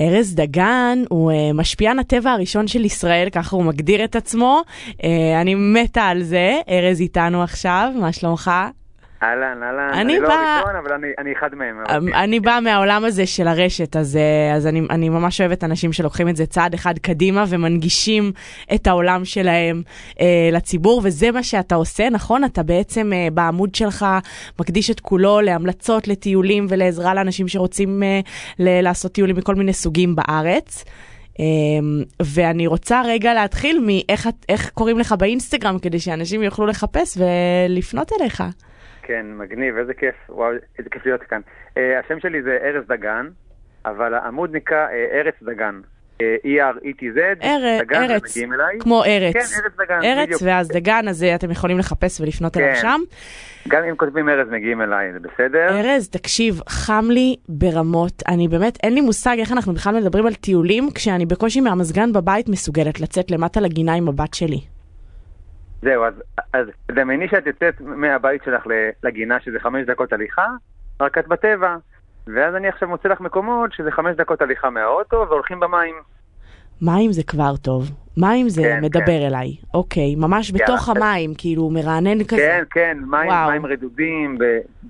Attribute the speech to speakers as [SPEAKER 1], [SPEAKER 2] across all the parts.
[SPEAKER 1] ארז דגן הוא uh, משפיען הטבע הראשון של ישראל, ככה הוא מגדיר את עצמו. Uh, אני מתה על זה. ארז איתנו עכשיו, מה שלומך?
[SPEAKER 2] אהלן, אהלן. אני, אני בא... לא הראשון, אבל אני, אני אחד מהם.
[SPEAKER 1] אמ, אני באה מהעולם הזה של הרשת, אז, אה, אז אני, אני ממש אוהבת אנשים שלוקחים את זה צעד אחד קדימה ומנגישים את העולם שלהם אה, לציבור, וזה מה שאתה עושה, נכון? אתה בעצם אה, בעמוד שלך מקדיש את כולו להמלצות, לטיולים ולעזרה לאנשים שרוצים אה, ל- לעשות טיולים מכל מיני סוגים בארץ. Um, ואני רוצה רגע להתחיל מאיך קוראים לך באינסטגרם, כדי שאנשים יוכלו לחפש ולפנות אליך.
[SPEAKER 2] כן, מגניב, איזה כיף, וואו, איזה כיף להיות כאן. Uh, השם שלי זה ארז דגן, אבל העמוד נקרא uh, ארץ דגן. אה, E-R-E-T-Z,
[SPEAKER 1] דגן, ארץ, כמו ארץ. כן, ארץ דגן, ארץ, בדיוק. ואז דגן, אז אתם יכולים לחפש ולפנות כן. אליו שם.
[SPEAKER 2] גם אם כותבים ארז מגיעים אליי, זה בסדר?
[SPEAKER 1] ארז, תקשיב, חם לי ברמות. אני באמת, אין לי מושג איך אנחנו בכלל מדברים על טיולים, כשאני בקושי מהמזגן בבית מסוגלת לצאת למטה לגינה עם הבת שלי.
[SPEAKER 2] זהו, אז, אז דמייני שאת יוצאת מהבית שלך לגינה, שזה חמש דקות הליכה, רק את בטבע. ואז אני עכשיו מוצא לך מקומות שזה חמש דקות הליכה מהאוטו והולכים במים.
[SPEAKER 1] מים זה כבר טוב. מים זה כן, מדבר כן. אליי. אוקיי, ממש בתוך יאללה. המים, כאילו מרענן כזה.
[SPEAKER 2] כן, כן, מים, מים רדודים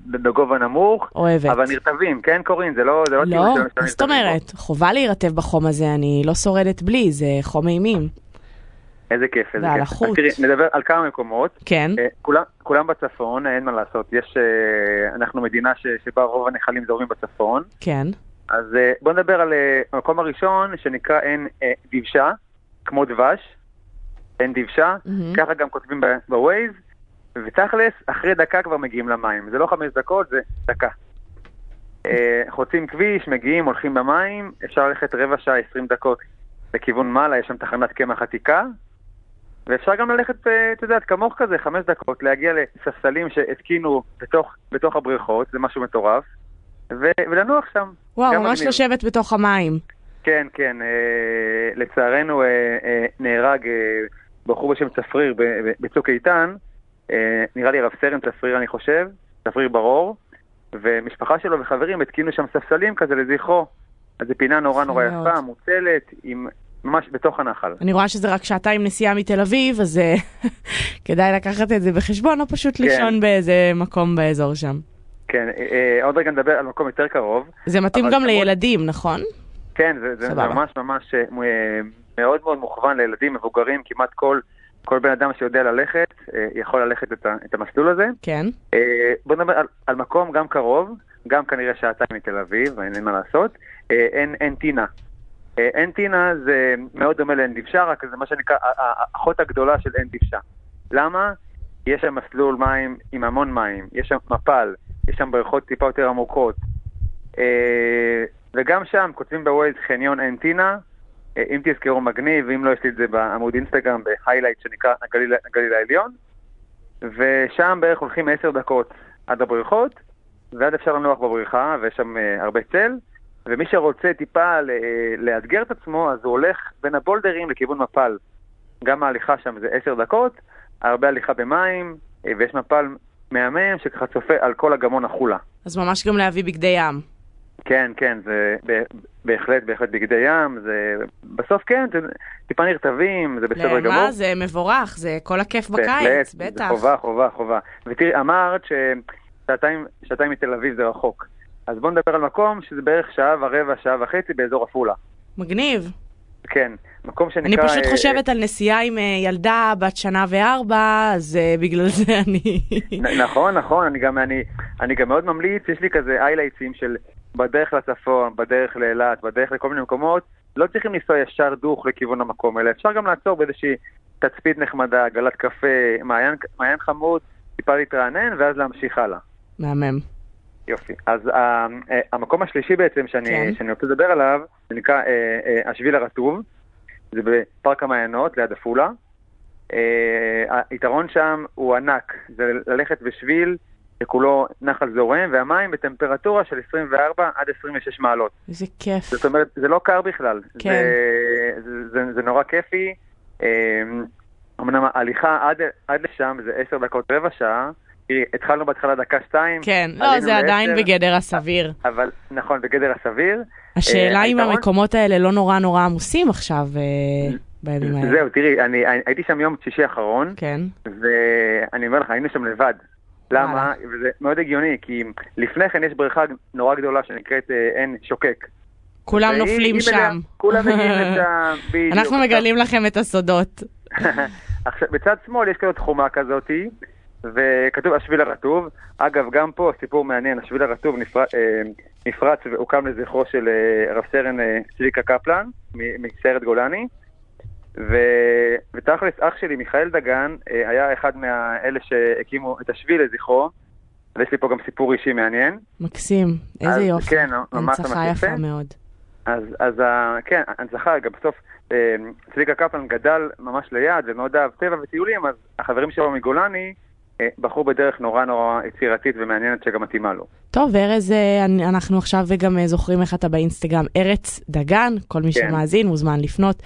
[SPEAKER 2] בגובה נמוך.
[SPEAKER 1] אוהבת.
[SPEAKER 2] אבל נרטבים, כן קורין? זה לא... זה לא,
[SPEAKER 1] לא, זאת אומרת? חובה להירטב בחום הזה, אני לא שורדת בלי, זה חום אימים.
[SPEAKER 2] איזה כיף, איזה
[SPEAKER 1] כיף. החוץ.
[SPEAKER 2] תראי, נדבר על כמה מקומות.
[SPEAKER 1] כן. Uh,
[SPEAKER 2] כולם, כולם בצפון, אין מה לעשות. יש, uh, אנחנו מדינה ש, שבה רוב הנחלים זורמים בצפון.
[SPEAKER 1] כן.
[SPEAKER 2] אז uh, בואו נדבר על uh, המקום הראשון שנקרא עין uh, דבשה, כמו דבש. עין דבשה, mm-hmm. ככה גם כותבים בווייז, ותכלס, אחרי דקה כבר מגיעים למים. זה לא חמש דקות, זה דקה. Uh, חוצים כביש, מגיעים, הולכים במים, אפשר ללכת רבע שעה, עשרים דקות לכיוון מעלה, יש שם תחנת קמח עתיקה, ואפשר גם ללכת, אה, את יודעת, כמוך כזה, חמש דקות, להגיע לספסלים שהתקינו בתוך, בתוך הבריכות, זה משהו מטורף, ו- ולנוח שם.
[SPEAKER 1] וואו, ממש מגניב. לשבת בתוך המים.
[SPEAKER 2] כן, כן. אה, לצערנו אה, אה, נהרג אה, בחור בשם צפריר בצוק איתן, אה, נראה לי רב סרן צפריר אני חושב, צפריר ברור, ומשפחה שלו וחברים התקינו שם ספסלים כזה לזכרו. אז זו פינה נורא נורא יפה, מוצלת, עם ממש בתוך הנחל.
[SPEAKER 1] אני רואה שזה רק שעתיים נסיעה מתל אביב, אז אה, כדאי לקחת את זה בחשבון, או פשוט כן. לישון באיזה מקום באזור שם.
[SPEAKER 2] כן, אה, אה, עוד רגע נדבר על מקום יותר קרוב.
[SPEAKER 1] זה מתאים גם כמו... לילדים, נכון?
[SPEAKER 2] כן, זה, זה ממש ממש מאוד מאוד מוכוון לילדים, מבוגרים, כמעט כל, כל בן אדם שיודע ללכת, יכול ללכת את, ה, את המסלול הזה.
[SPEAKER 1] כן.
[SPEAKER 2] בוא נדבר על, על מקום גם קרוב, גם כנראה שעתיים מתל אביב, אין מה לעשות, אין, אין טינה. עין טינה זה מאוד דומה לעין דבשה, רק זה מה שנקרא האחות הגדולה של עין דבשה. למה? יש שם מסלול מים עם המון מים, יש שם מפל, יש שם בריכות טיפה יותר עמוקות. אה, וגם שם כותבים ב-Waze חניון עין טינה, אה, אם תזכרו מגניב, ואם לא יש לי את זה בעמוד אינסטגרם ב-highlight שנקרא הגליל, הגליל העליון. ושם בערך הולכים עשר דקות עד הבריכות, ואז אפשר לנוח בבריכה, ויש שם הרבה צל. ומי שרוצה טיפה לאתגר את עצמו, אז הוא הולך בין הבולדרים לכיוון מפל. גם ההליכה שם זה עשר דקות, הרבה הליכה במים, אה, ויש מפל מהמם שככה צופה על כל הגמון החולה.
[SPEAKER 1] אז ממש גם להביא בגדי ים.
[SPEAKER 2] כן, כן, זה בהחלט, בהחלט בגדי ים, זה בסוף כן, זה טיפה נרטבים, זה בסדר גמור.
[SPEAKER 1] למה? זה מבורך, זה כל הכיף בקיץ, בטח.
[SPEAKER 2] זה חובה, חובה, חובה. ותראי, אמרת ששעתיים מתל אביב זה רחוק. אז בואו נדבר על מקום שזה בערך שעה ורבע, שעה וחצי באזור עפולה.
[SPEAKER 1] מגניב.
[SPEAKER 2] כן, מקום שנקרא...
[SPEAKER 1] אני פשוט אה, חושבת על נסיעה עם אה, ילדה בת שנה וארבע, אז אה, בגלל זה אני...
[SPEAKER 2] נכון, נכון, אני גם, אני, אני גם מאוד ממליץ, יש לי כזה איילייטסים של בדרך לצפון, בדרך לאילת, בדרך לכל מיני מקומות, לא צריכים לנסוע ישר דוך לכיוון המקום, אלא אפשר גם לעצור באיזושהי תצפית נחמדה, גלת קפה, מעיין, מעיין חמוד, טיפה להתרענן, ואז להמשיך הלאה.
[SPEAKER 1] מהמם.
[SPEAKER 2] יופי. אז uh, uh, המקום השלישי בעצם שאני, כן. שאני רוצה לדבר עליו, זה נקרא uh, uh, השביל הרטוב. זה בפארק המעיינות ליד עפולה. Uh, היתרון שם הוא ענק, זה ללכת בשביל שכולו נחל זורם, והמים בטמפרטורה של 24 עד 26 מעלות.
[SPEAKER 1] איזה כיף.
[SPEAKER 2] זאת אומרת, זה לא קר בכלל.
[SPEAKER 1] כן.
[SPEAKER 2] זה, זה, זה, זה נורא כיפי. אמנם ההליכה עד, עד לשם זה 10 דקות רבע שעה, תראי, התחלנו בהתחלה דקה שתיים.
[SPEAKER 1] כן, לא, זה עדיין בגדר הסביר.
[SPEAKER 2] אבל, נכון, בגדר הסביר.
[SPEAKER 1] השאלה אם
[SPEAKER 2] היתרון-
[SPEAKER 1] המקומות האלה לא נורא נורא עמוסים עכשיו אה, בימים האלה.
[SPEAKER 2] זהו, תראי, אני אני- הייתי שם יום שישי האחרון,
[SPEAKER 1] כן.
[SPEAKER 2] ואני אומר לך, היינו שם לבד. למה? וזה מאוד הגיוני, כי לפני כן יש בריכה נורא גדולה שנקראת אה, עין שוקק.
[SPEAKER 1] כולם נופלים שם.
[SPEAKER 2] כולם מגיעים לשם, בדיוק.
[SPEAKER 1] אנחנו מגלים לכם את הסודות.
[SPEAKER 2] עכשיו, בצד שמאל יש כזאת חומה כזאתי, וכתוב השביל הרטוב. אגב, גם פה סיפור מעניין, השביל הרטוב נפר... אה, נפרץ והוקם לזכרו של אה, רב סרן אה, צביקה קפלן, מסיירת גולני. ו... ותכלס, אח שלי, מיכאל דגן, היה אחד מאלה שהקימו את השביל לזכרו, ויש לי פה גם סיפור אישי מעניין.
[SPEAKER 1] מקסים, איזה
[SPEAKER 2] אז
[SPEAKER 1] יופי.
[SPEAKER 2] כן, ממש
[SPEAKER 1] הנצחה
[SPEAKER 2] ממש יפה.
[SPEAKER 1] יפה מאוד.
[SPEAKER 2] אז, אז כן, הנצחה, גם בסוף צביקה קפלן גדל ממש ליד ומאוד אהב טבע וטיולים, אז החברים שלו מגולני אה, בחרו בדרך נורא נורא יצירתית ומעניינת שגם מתאימה לו.
[SPEAKER 1] טוב, ארז, אה, אנחנו עכשיו גם אה, זוכרים איך אתה באינסטגרם, ארץ דגן, כל מי
[SPEAKER 2] כן.
[SPEAKER 1] שמאזין מוזמן לפנות.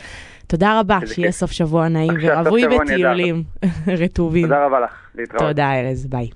[SPEAKER 1] תודה רבה, שיהיה
[SPEAKER 2] כיף.
[SPEAKER 1] סוף שבוע נעים ורווי
[SPEAKER 2] נהדר.
[SPEAKER 1] בטיולים רטובים.
[SPEAKER 2] תודה רבה לך, להתראות.
[SPEAKER 1] תודה, ארז, ביי.